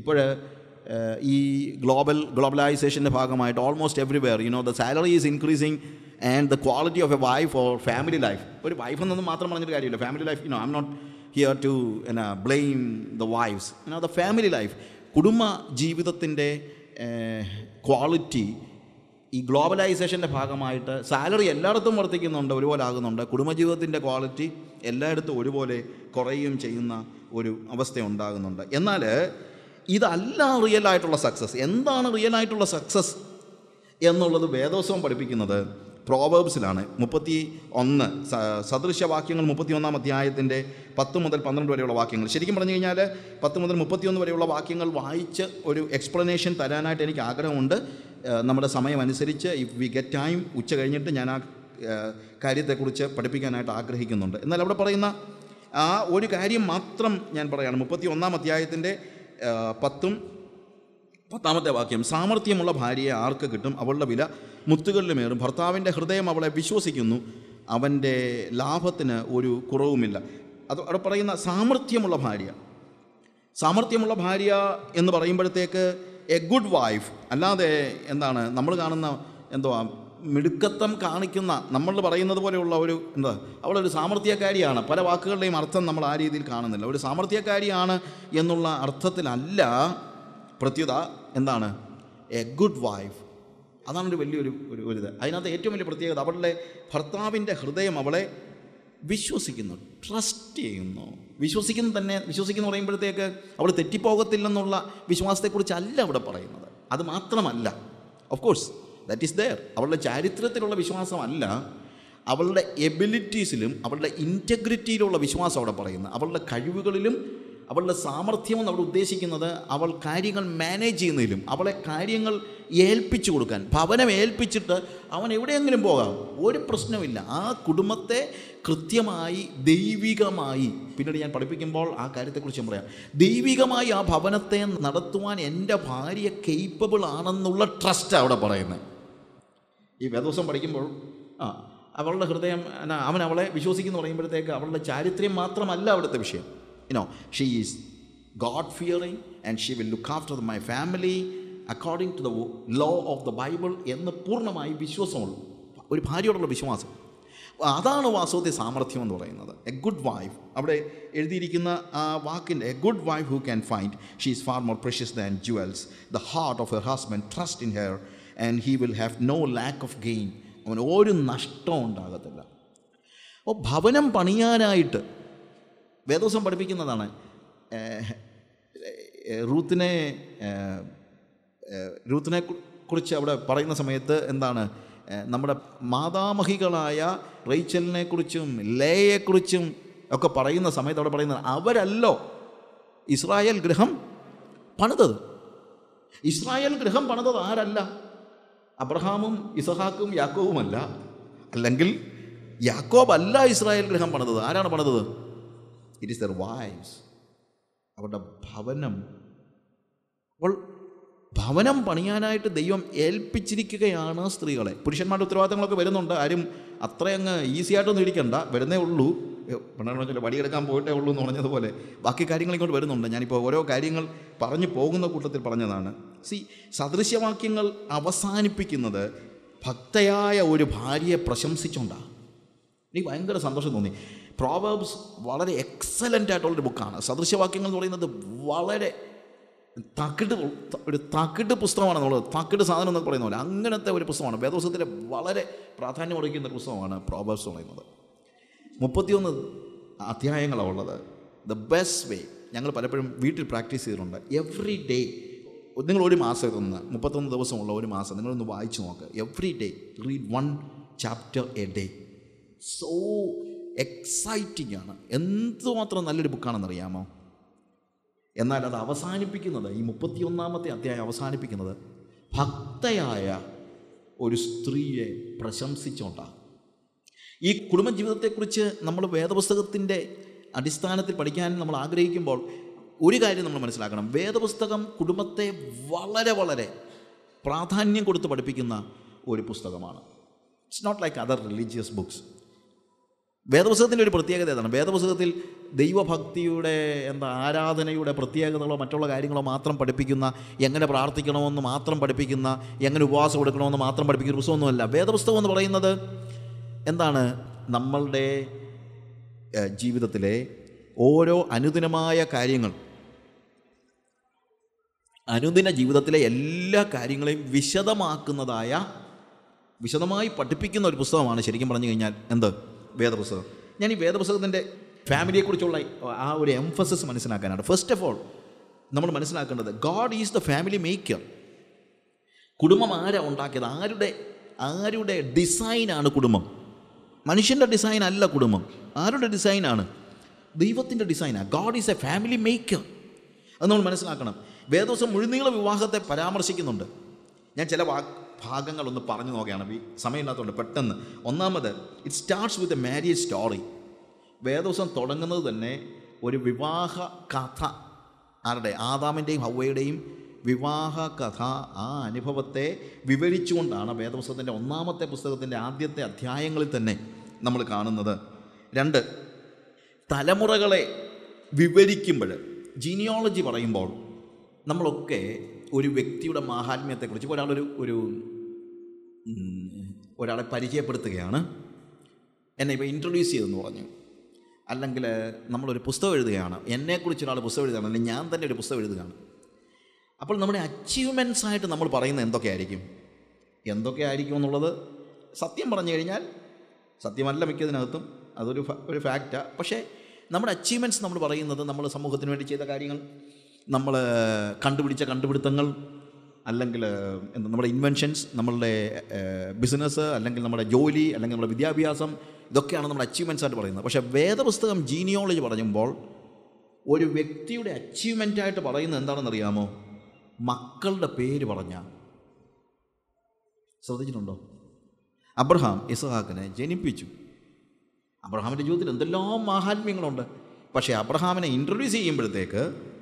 ഇപ്പോൾ ഈ ഗ്ലോബൽ ഗ്ലോബലൈസേഷന്റെ ഭാഗമായിട്ട് almost everywhere you know the salary is increasing and the quality of a wife or family life ഒരു wife എന്നൊന്നും മാത്രം പറഞ്ഞൊരു കാര്യമില്ല. Family life you know I not here to എന്നാ blame the wives you know the family life കുടുംബ ജീവിതത്തിന്റെ quality ഈ ഗ്ലോബലൈസേഷന്റെ ഭാഗമായിട്ട് സാലറി എല്ലായിടത്തും വർദ്ധിക്കുന്നുണ്ട് ഒരുപോലെ ആകുന്നുണ്ട് കുടുംബജീവിതത്തിന്റെ ക്വാളിറ്റി എല്ലായിടത്തും ഒരുപോലെ കുറയുകയും ചെയ്യുന്ന ഒരു അവസ്ഥ ഉണ്ടാകുന്നുണ്ട്. എന്നാൽ ഇതല്ല റിയൽ ആയിട്ടുള്ള സക്സസ് എന്താണ് റിയൽ ആയിട്ടുള്ള സക്സസ് എന്നുള്ളത് വേദോത്സവം പഠിപ്പിക്കുന്നത് പ്രോവേബ്സിലാണ്. മുപ്പത്തി ഒന്ന് സദൃശവാക്യങ്ങൾ മുപ്പത്തി ഒന്നാം അധ്യായത്തിന്റെ പത്ത് മുതൽ പന്ത്രണ്ട് വരെയുള്ള വാക്യങ്ങൾ. ശരിക്കും പറഞ്ഞു കഴിഞ്ഞാൽ പത്ത് മുതൽ മുപ്പത്തിയൊന്ന് വരെയുള്ള വാക്യങ്ങൾ വായിച്ച് ഒരു എക്സ്പ്ലനേഷൻ തരാനായിട്ട് എനിക്ക് ആഗ്രഹമുണ്ട്. നമ്മുടെ സമയമനുസരിച്ച് ഇഫ് വി ഗെറ്റ് ടൈം ഉച്ച കഴിഞ്ഞിട്ട് ഞാൻ ആ കാര്യത്തെക്കുറിച്ച് പഠിപ്പിക്കാനായിട്ട് ആഗ്രഹിക്കുന്നുണ്ട്. എന്നാൽ അവിടെ പറയുന്ന ആ ഒരു കാര്യം മാത്രം ഞാൻ പറയുകയാണ് മുപ്പത്തി ഒന്നാം അധ്യായത്തിന്റെ പത്തും പത്താമത്തെ വാക്യം സാമർഥ്യമുള്ള ഭാര്യയെ ആർക്ക് കിട്ടും? അവളുടെ വില മുത്തുകളിലുമേറും ഭർത്താവിന്റെ ഹൃദയം അവളെ വിശ്വസിക്കുന്നു. അവന്റെ ലാഭത്തിന് ഒരു കുറവുമില്ല. അത് അവിടെ പറയുന്ന സാമർഥ്യമുള്ള ഭാര്യ. സാമർഥ്യമുള്ള ഭാര്യ എന്ന് പറയുമ്പോഴത്തേക്ക് എ ഗുഡ് വൈഫ്. അല്ലാതെ എന്താണ്? നമ്മൾ കാണുന്ന എന്തുവാ മിടുക്കത്വം കാണിക്കുന്ന നമ്മൾ പറയുന്നത് പോലെയുള്ള ഒരു എന്താ അവളൊരു സാമർഥ്യക്കാരിയാണ്. പല വാക്കുകളുടെയും അർത്ഥം നമ്മൾ ആ രീതിയിൽ കാണുന്നില്ല. ഒരു സാമർഥ്യക്കാരിയാണ് എന്നുള്ള അർത്ഥത്തിലല്ല പ്രത്യുത എന്താണ് എ ഗുഡ് വൈഫ് അതാണ് ഒരു വലിയൊരു ഒരു ഒരു ഇത്. അതിനകത്ത് ഏറ്റവും വലിയ പ്രത്യേകത അവളുടെ ഭർത്താവിന്റെ ഹൃദയം അവളെ വിശ്വസിക്കുന്നു ട്രസ്റ്റ് ചെയ്യുന്നു. വിശ്വസിക്കുന്നു തന്നെ വിശ്വസിക്കുന്നു പറയുമ്പോഴത്തേക്ക് അവൾ തെറ്റിപ്പോകത്തില്ലെന്നുള്ള വിശ്വാസത്തെക്കുറിച്ചല്ല അവിടെ പറയുന്നത്. അത് മാത്രമല്ല. Of course that is there അവളുടെ ചാരിത്രത്തിലുള്ള വിശ്വാസമല്ല അവളുടെ എബിലിറ്റീസിലും അവളുടെ ഇന്റഗ്രിറ്റിയിലുള്ള വിശ്വാസം അവിടെ പറയുന്നത് അവളുടെ കഴിവുകളിലും അവളുടെ സാമർഥ്യമെന്ന് അവിടെ ഉദ്ദേശിക്കുന്നത് അവൾ കാര്യങ്ങൾ മാനേജ് ചെയ്യുന്നതിലും അവളെ കാര്യങ്ങൾ ഏൽപ്പിച്ചു കൊടുക്കാൻ ഭവനം ഏൽപ്പിച്ചിട്ട് അവൻ എവിടെയെങ്കിലും പോകാം. ഒരു പ്രശ്നമില്ല ആ കുടുംബത്തെ കൃത്യമായി ദൈവികമായി പിന്നീട് ഞാൻ പഠിപ്പിക്കുമ്പോൾ ആ കാര്യത്തെക്കുറിച്ച് ഞാൻ പറയാം. ദൈവികമായി ആ ഭവനത്തെ നടത്തുവാൻ എന്റെ ഭാര്യ കേപ്പബിൾ ആണെന്നുള്ള ട്രസ്റ്റ് അവിടെ പറയുന്നത്. ഈ വേദോസം പഠിക്കുമ്പോൾ ആ അവളുടെ ഹൃദയം എന്നാ, അവൻ അവളെ വിശ്വസിക്കുന്നു പറയുമ്പോഴത്തേക്ക് അവളുടെ ചാരിത്രം മാത്രമല്ല അവിടുത്തെ വിഷയം. You know she is God fearing and she will look after my family according to the law of the Bible എന്ന് പൂർണമായി വിശ്വാസമുള്ളൂ. ഒരു ഭാര്യയോടുള്ള വിശ്വാസം. അതാണ് വാസ്തവത്തെ സാമർഥ്യം എന്ന് പറയുന്നത്. എ ഗുഡ് വൈഫ് അവിടെ എഴുതിയിരിക്കുന്ന ആ വാക്കിന്റെ a good wife who can find she is far more precious than jewels the heart of her husband trust in her and he will have no lack of gain അവന് ഒരു നഷ്ടവും ഉണ്ടാകത്തില്ല. അപ്പോൾ ഭവനം പണിയാനായിട്ട് വേദോസം പഠിപ്പിക്കുന്നതാണ്. റൂത്തിനെ റൂത്തിനെ കുറിച്ച് അവിടെ പറയുന്ന സമയത്ത് എന്താണ്? നമ്മുടെ മാതാമഹികളായ റേച്ചലിനെ കുറിച്ചും ലേയെക്കുറിച്ചും ഒക്കെ പറയുന്ന സമയത്ത് അവിടെ പറയുന്നത് അവരല്ലോ ഇസ്രായേൽ ഗൃഹം പണിതത്. ഇസ്രായേൽ ഗൃഹം പണിതത് ആരല്ല? അബ്രഹാമും ഇസഹാക്കും യാക്കോവുമല്ല അല്ലെങ്കിൽ യാക്കോബ് അല്ല ഇസ്രായേൽ ഗ്രഹം പണിതത്. ആരാണ് പണിതത്? ഇറ്റ് ഇസ് ദർ വൈസ് അവരുടെ ഭവനം. അപ്പോൾ ഭവനം പണിയാനായിട്ട് ദൈവം ഏൽപ്പിച്ചിരിക്കുകയാണ് സ്ത്രീകളെ. പുരുഷന്മാരുടെ ഉത്തരവാദിത്തങ്ങളൊക്കെ വരുന്നുണ്ട്. ആരും അത്രയങ്ങ് ഈസിയായിട്ടൊന്നും ഇരിക്കണ്ട. വരുന്നേ ഉള്ളൂ. പെണ്ണാണെന്ന് വടിയെടുക്കാൻ പോയിട്ടേ ഉള്ളൂ എന്ന് പറഞ്ഞതുപോലെ ബാക്കി കാര്യങ്ങൾ ഇങ്ങോട്ട് വരുന്നുണ്ട്. ഞാനിപ്പോൾ ഓരോ കാര്യങ്ങൾ പറഞ്ഞു പോകുന്ന കൂട്ടത്തിൽ പറഞ്ഞതാണ്. സി സദൃശ്യവാക്യങ്ങൾ അവസാനിപ്പിക്കുന്നത് ഭക്തയായ ഒരു ഭാര്യയെ പ്രശംസിച്ചുകൊണ്ടാണ് എനിക്ക് ഭയങ്കര സന്തോഷം തോന്നി. പ്രോവേബ്സ് വളരെ എക്സലന്റ് ആയിട്ടുള്ളൊരു ബുക്കാണ് സദൃശ്യവാക്യങ്ങൾ എന്ന് പറയുന്നത് വളരെ തകിട് ഒരു തകിട് പുസ്തകമാണെന്നുള്ളത് തകിട് സാധനം എന്നൊക്കെ പറയുന്ന പോലെ അങ്ങനത്തെ ഒരു പുസ്തകമാണ്. വേദോത്സവത്തിലെ വളരെ പ്രാധാന്യം അറിയിക്കുന്ന ഒരു പുസ്തകമാണ് പ്രോവേബ്സ് എന്ന് പറയുന്നത്. മുപ്പത്തിയൊന്ന് അധ്യായങ്ങളാണ് ഉള്ളത്. ദ ബെസ്റ്റ് വേ ഞങ്ങൾ പലപ്പോഴും വീട്ടിൽ പ്രാക്ടീസ് ചെയ്തിട്ടുണ്ട്. എവറി ഡേ നിങ്ങൾ ഒരു മാസം ഇതൊന്ന് മുപ്പത്തൊന്ന് ദിവസമുള്ള ഒരു മാസം നിങ്ങളൊന്ന് വായിച്ചു നോക്കുക every day read one chapter a day so exciting ആണ്. എന്തുമാത്രം നല്ലൊരു ബുക്കാണെന്ന് അറിയാമോ? എന്നാൽ അത് അവസാനിപ്പിക്കുന്നത് ഈ മുപ്പത്തിയൊന്നാമത്തെ അധ്യായം അവസാനിപ്പിക്കുന്നത് ഭക്തയായ ഒരു സ്ത്രീയെ പ്രശംസിച്ചുകൊണ്ടാണ്. ഈ കുടുംബജീവിതത്തെക്കുറിച്ച് നമ്മൾ വേദപുസ്തകത്തിന്റെ അടിസ്ഥാനത്തിൽ പഠിക്കാൻ നമ്മൾ ആഗ്രഹിക്കുമ്പോൾ ഒരു കാര്യം നമ്മൾ മനസ്സിലാക്കണം. വേദപുസ്തകം കുടുംബത്തെ വളരെ വളരെ പ്രാധാന്യം കൊടുത്ത് പഠിപ്പിക്കുന്ന ഒരു പുസ്തകമാണ്. It's not like other religious books വേദപുസ്തകത്തിന്റെ ഒരു പ്രത്യേകത ഏതാണ്? വേദപുസ്തകത്തിൽ ദൈവഭക്തിയുടെ എന്താ ആരാധനയുടെ പ്രത്യേകതകളോ മറ്റുള്ള കാര്യങ്ങളോ മാത്രം പഠിപ്പിക്കുന്ന എങ്ങനെ പ്രാർത്ഥിക്കണമെന്ന് മാത്രം പഠിപ്പിക്കുന്ന എങ്ങനെ ഉപവാസം കൊടുക്കണമെന്ന് മാത്രം പഠിപ്പിക്കുന്ന പുസ്തകമൊന്നുമല്ല. വേദപുസ്തകം എന്ന് പറയുന്നത് എന്താണ് നമ്മളുടെ ജീവിതത്തിലെ ഓരോ അനുദിനമായ കാര്യങ്ങൾ? അനുദിന ജീവിതത്തിലെ എല്ലാ കാര്യങ്ങളെയും വിശദമാക്കുന്നതായ വിശദമായി പഠിപ്പിക്കുന്ന ഒരു പുസ്തകമാണ് ശരിക്കും പറഞ്ഞു കഴിഞ്ഞാൽ എന്ത്? വേദപുസ്തകം. ഞാൻ ഈ വേദപുസ്തകത്തിന്റെ ഫാമിലിയെക്കുറിച്ചുള്ള ആ ഒരു എംഫസിസ് മനസ്സിലാക്കാനാണ്. ഫസ്റ്റ് ഓഫ് ഓൾ നമ്മൾ മനസ്സിലാക്കേണ്ടത് God is the family maker കുടുംബം ആരാ ഉണ്ടാക്കിയത്? ആരുടെ ആരുടെ ഡിസൈനാണ് കുടുംബം? മനുഷ്യന്റെ ഡിസൈൻ അല്ല കുടുംബം. ആരുടെ ഡിസൈനാണ് ദൈവത്തിന്റെ ഡിസൈനാണ് God is a family maker അത് നമ്മൾ മനസ്സിലാക്കണം. വേദോസം മുഴുനീള വിവാഹത്തെ പരാമർശിക്കുന്നുണ്ട്. ഞാൻ ചില വാ ഭാഗങ്ങളൊന്ന് പറഞ്ഞു നോക്കുകയാണ്. സമയമില്ലാത്തതുകൊണ്ട് പെട്ടെന്ന്. ഒന്നാമത് it starts with a marriage story വേദോസം തുടങ്ങുന്നത് തന്നെ ഒരു വിവാഹ കഥ. ആരുടെ? ആദാമിന്റെയും ഹവയുടെയും വിവാഹ കഥ ആ അനുഭവത്തെ വിവരിച്ചുകൊണ്ടാണ് വേദപുസ്തകത്തിന്റെ ഒന്നാമത്തെ പുസ്തകത്തിന്റെ ആദ്യത്തെ അധ്യായങ്ങളിൽ തന്നെ നമ്മൾ കാണുന്നത്. രണ്ട് തലമുറകളെ വിവരിക്കുമ്പോൾ ജീനിയോളജി പറയുമ്പോൾ നമ്മളൊക്കെ ഒരു വ്യക്തിയുടെ മാഹാത്മ്യത്തെക്കുറിച്ച് ഇപ്പോൾ ഒരാളൊരു ഒരു ഒരാളെ പരിചയപ്പെടുത്തുകയാണ്. എന്നെ ഇപ്പോൾ ഇൻട്രൊഡ്യൂസ് ചെയ്തെന്ന് പറഞ്ഞു. അല്ലെങ്കിൽ നമ്മളൊരു പുസ്തകം എഴുതുകയാണ്. എന്നെക്കുറിച്ച് ഒരാൾ പുസ്തകം എഴുതുകയാണ്. അല്ലെങ്കിൽ ഞാൻ തന്നെ ഒരു പുസ്തകം എഴുതുകയാണ്. അപ്പോൾ നമ്മുടെ അച്ചീവ്മെന്റ്സ് ആയിട്ട് നമ്മൾ പറയുന്നത് എന്തൊക്കെയായിരിക്കും? എന്തൊക്കെയായിരിക്കും എന്നുള്ളത് സത്യം പറഞ്ഞു കഴിഞ്ഞാൽ സത്യമല്ല മിക്കതിനകത്തും. അതൊരു ഒരു ഫാക്റ്റാണ് പക്ഷേ നമ്മുടെ അച്ചീവ്മെന്റ്സ് നമ്മൾ പറയുന്നത് നമ്മൾ സമൂഹത്തിന് വേണ്ടി ചെയ്ത കാര്യങ്ങൾ നമ്മൾ കണ്ടുപിടിച്ച കണ്ടുപിടുത്തങ്ങൾ അല്ലെങ്കിൽ എന്താ നമ്മുടെ ഇൻവെൻഷൻസ് നമ്മളുടെ ബിസിനസ് അല്ലെങ്കിൽ നമ്മുടെ ജോലി അല്ലെങ്കിൽ നമ്മുടെ വിദ്യാഭ്യാസം ഇതൊക്കെയാണ് നമ്മുടെ അച്ചീവ്മെന്റ്സ് ആയിട്ട് പറയുന്നത്. പക്ഷേ വേദപുസ്തകം ജീനിയോളജി പറയുമ്പോൾ ഒരു വ്യക്തിയുടെ അച്ചീവ്മെന്റ് ആയിട്ട് പറയുന്നത് എന്താണെന്ന് അറിയാമോ മക്കളുടെ പേര് പറഞ്ഞ. ശ്രദ്ധിച്ചിട്ടുണ്ടോ? അബ്രഹാം ഇസഹാക്കിനെ ജനിപ്പിച്ചു. അബ്രഹാമിന്റെ ജീവിതത്തിൽ എന്തെല്ലാം മാഹാത്മ്യങ്ങളുണ്ട്. പക്ഷേ അബ്രഹാമിനെ ഇൻട്രൊഡ്യൂസ് ചെയ്യുമ്പോഴത്തേക്ക്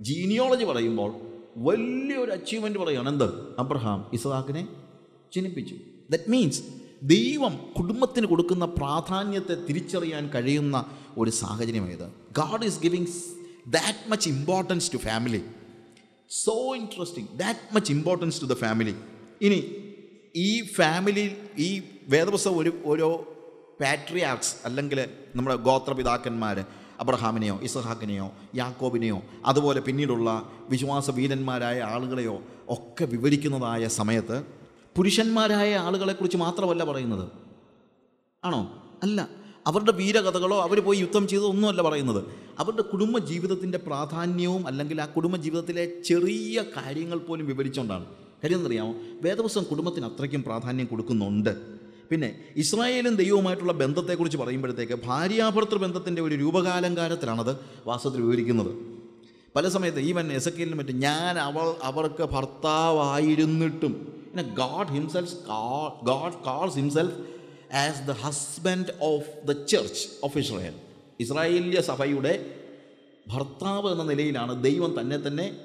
ജീനിയോളജി പറയുമ്പോൾ വലിയൊരു അച്ചീവ്മെന്റ് പറയുകയാണ് എന്ത്? അബ്രഹാം ഇസഹാക്കിനെ ജനിപ്പിച്ചു. ദറ്റ് മീൻസ് ദൈവം കുടുംബത്തിന് കൊടുക്കുന്ന പ്രാധാന്യത്തെ തിരിച്ചറിയാൻ കഴിയുന്ന ഒരു സാഹചര്യമായത് God is giving that much importance to family so interesting that much importance to the family ഇനി ഈ ഫാമിലി ഈ വേദപുസ്തകം ഒരു ഓരോ പാട്രിയാക്സ് അല്ലെങ്കിൽ നമ്മുടെ ഗോത്രപിതാക്കന്മാർ അബ്രഹാമിനെയോ ഇസഹാക്കിനെയോ യാക്കോബിനെയോ അതുപോലെ പിന്നീടുള്ള വിശ്വാസ വീരന്മാരായ ആളുകളെയോ ഒക്കെ വിവരിക്കുന്നതായ സമയത്ത് പുരുഷന്മാരായ ആളുകളെക്കുറിച്ച് മാത്രമല്ല പറയുന്നത്. ആണോ? അല്ല. അവരുടെ വീരകഥകളോ അവർ പോയി യുദ്ധം ചെയ്തോ ഒന്നുമല്ല പറയുന്നത്. അവരുടെ കുടുംബ ജീവിതത്തിന്റെ പ്രാധാന്യവും അല്ലെങ്കിൽ ആ കുടുംബ ജീവിതത്തിലെ ചെറിയ കാര്യങ്ങൾ പോലും വിവരിച്ചുകൊണ്ടാണ്. കാര്യം എന്നറിയാമോ വേദപുസ്തകം കുടുംബത്തിന് അത്രയ്ക്കും പ്രാധാന്യം കൊടുക്കുന്നുണ്ട്. പിന്നെ ഇസ്രായേലും ദൈവവുമായിട്ടുള്ള ബന്ധത്തെക്കുറിച്ച് പറയുമ്പോഴത്തേക്ക് ഭാര്യാഭർത്തൃ ബന്ധത്തിന്റെ ഒരു രൂപകാലങ്കാരത്തിലാണത് വാസ്തവത്തിൽ വിവരിക്കുന്നത്. പല സമയത്ത് ഈവൻ എസക്കേലിനും മറ്റും ഞാൻ അവൾ അവർക്ക് ഭർത്താവായിരുന്നിട്ടും. പിന്നെ God himself God calls himself as the husband of the church of Israel ഇസ്രായേലിയ സഭയുടെ ഭർത്താവ് എന്ന നിലയിലാണ് ദൈവം തന്നെ തന്നെ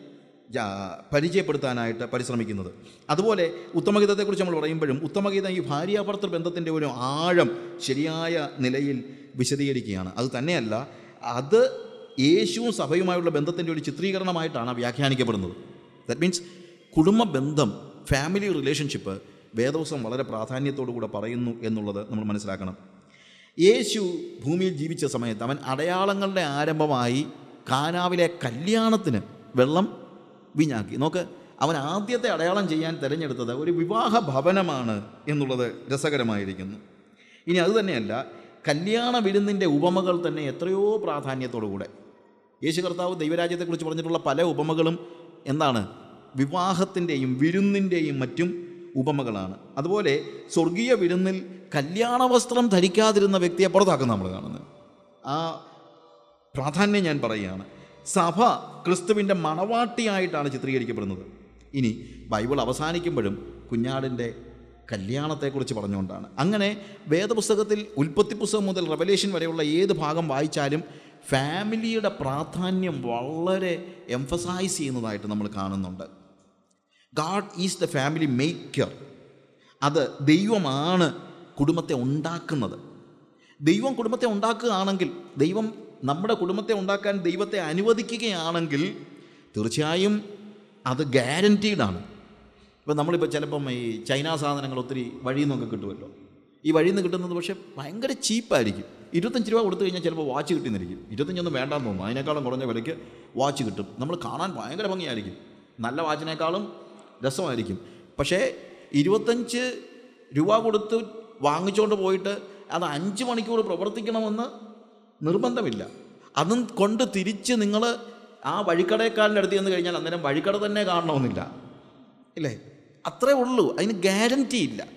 പരിചയപ്പെടുത്താനായിട്ട് പരിശ്രമിക്കുന്നത്. അതുപോലെ ഉത്തമഗീതത്തെക്കുറിച്ച് നമ്മൾ പറയുമ്പോഴും ഉത്തമഗീതം ഈ ഭാര്യാഭർത്തൃ ബന്ധത്തിന്റെ ഒരു ആഴം ശരിയായ നിലയിൽ വിശദീകരിക്കുകയാണ്. അത് തന്നെയല്ല അത് യേശുവും സഭയുമായുള്ള ബന്ധത്തിന്റെ ഒരു ചിത്രീകരണമായിട്ടാണ് വ്യാഖ്യാനിക്കപ്പെടുന്നത്. ദറ്റ് മീൻസ് കുടുംബ ബന്ധം ഫാമിലി റിലേഷൻഷിപ്പ് വേദോസം വളരെ പ്രാധാന്യത്തോടു കൂടെ പറയുന്നു എന്നുള്ളത് നമ്മൾ മനസ്സിലാക്കണം. യേശു ഭൂമിയിൽ ജീവിച്ച സമയത്ത് അവൻ അടയാളങ്ങളുടെ ആരംഭമായി കാനാവിലെ കല്യാണത്തിന് വെള്ളം വീഞ്ഞാക്കി നോക്ക് അവൻ ആദ്യത്തെ അടയാളം ചെയ്യാൻ തിരഞ്ഞെടുത്തത് ഒരു വിവാഹ ഭവനമാണ് എന്നുള്ളത് രസകരമായിരിക്കുന്നു. ഇനി അതുതന്നെയല്ല കല്യാണ വിരുന്നിന്റെ ഉപമകൾ തന്നെ എത്രയോ പ്രാധാന്യത്തോടു കൂടെ. യേശു കർത്താവ് ദൈവരാജ്യത്തെക്കുറിച്ച് പറഞ്ഞിട്ടുള്ള പല ഉപമകളും എന്താണ്? വിവാഹത്തിന്റെയും വിരുന്നിന്റെയും മറ്റും ഉപമകളാണ്. അതുപോലെ സ്വർഗീയ വിരുന്നിൽ കല്യാണ വസ്ത്രം ധരിക്കാതിരുന്ന വ്യക്തിയെ പുറത്താക്കുന്ന നമ്മൾ കാണുന്നത്. ആ പ്രാധാന്യം ഞാൻ പറയുകയാണ്. സഭ ക്രിസ്തുവിന്റെ മണവാട്ടിയായിട്ടാണ് ചിത്രീകരിക്കപ്പെടുന്നത്. ഇനി ബൈബിൾ അവസാനിക്കുമ്പോഴും കുഞ്ഞാടിന്റെ കല്യാണത്തെക്കുറിച്ച് പറഞ്ഞുകൊണ്ടാണ്. അങ്ങനെ വേദപുസ്തകത്തിൽ ഉൽപ്പത്തി പുസ്തകം മുതൽ റെവലേഷൻ വരെയുള്ള ഏത് ഭാഗം വായിച്ചാലും ഫാമിലിയുടെ പ്രാധാന്യം വളരെ എംഫസൈസ് ചെയ്യുന്നതായിട്ട് നമ്മൾ കാണുന്നുണ്ട്. God is the family maker അത് ദൈവമാണ് കുടുംബത്തെ ഉണ്ടാക്കുന്നത്. ദൈവം കുടുംബത്തെ ഉണ്ടാക്കുകയാണെങ്കിൽ ദൈവം നമ്മുടെ കുടുംബത്തെ ഉണ്ടാക്കാൻ ദൈവത്തെ അനുവദിക്കുകയാണെങ്കിൽ തീർച്ചയായും അത് ഗ്യാരന്റീഡാണ് ഇപ്പം നമ്മളിപ്പോൾ ചിലപ്പം ഈ ചൈന സാധനങ്ങൾ ഒത്തിരി വഴിയിൽ നിന്നൊക്കെ കിട്ടുമല്ലോ. ഈ വഴിയിൽ നിന്ന് കിട്ടുന്നത് പക്ഷേ ഭയങ്കര ചീപ്പായിരിക്കും ഇരുപത്തഞ്ച് രൂപ കൊടുത്തു കഴിഞ്ഞാൽ ചിലപ്പോൾ വാച്ച് കിട്ടിയെന്നിരിക്കും ഇരുപത്തഞ്ചൊന്നും വേണ്ടാന്ന് തോന്നുന്നു. അതിനേക്കാളും കുറഞ്ഞ വിലയ്ക്ക് വാച്ച് കിട്ടും. നമ്മൾ കാണാൻ ഭയങ്കര ഭംഗിയായിരിക്കും. നല്ല വാച്ചിനേക്കാളും രസമായിരിക്കും. പക്ഷേ ഇരുപത്തഞ്ച് രൂപ കൊടുത്ത് വാങ്ങിച്ചുകൊണ്ട് പോയിട്ട് അത് അഞ്ച് മണിക്കൂർ പ്രവർത്തിക്കണമെന്ന് നിർബന്ധമില്ല. അതും കൊണ്ട് തിരിച്ച് നിങ്ങൾ ആ വഴിക്കടക്കാരന്റെ അടുത്ത് ചെന്ന് കഴിഞ്ഞാൽ അന്നേരം വഴിക്കട തന്നെ കാണണമെന്നില്ല. ഇല്ലേ? അത്രേ ഉള്ളൂ. അതിന് ഗ്യാരന്റി ഇല്ല.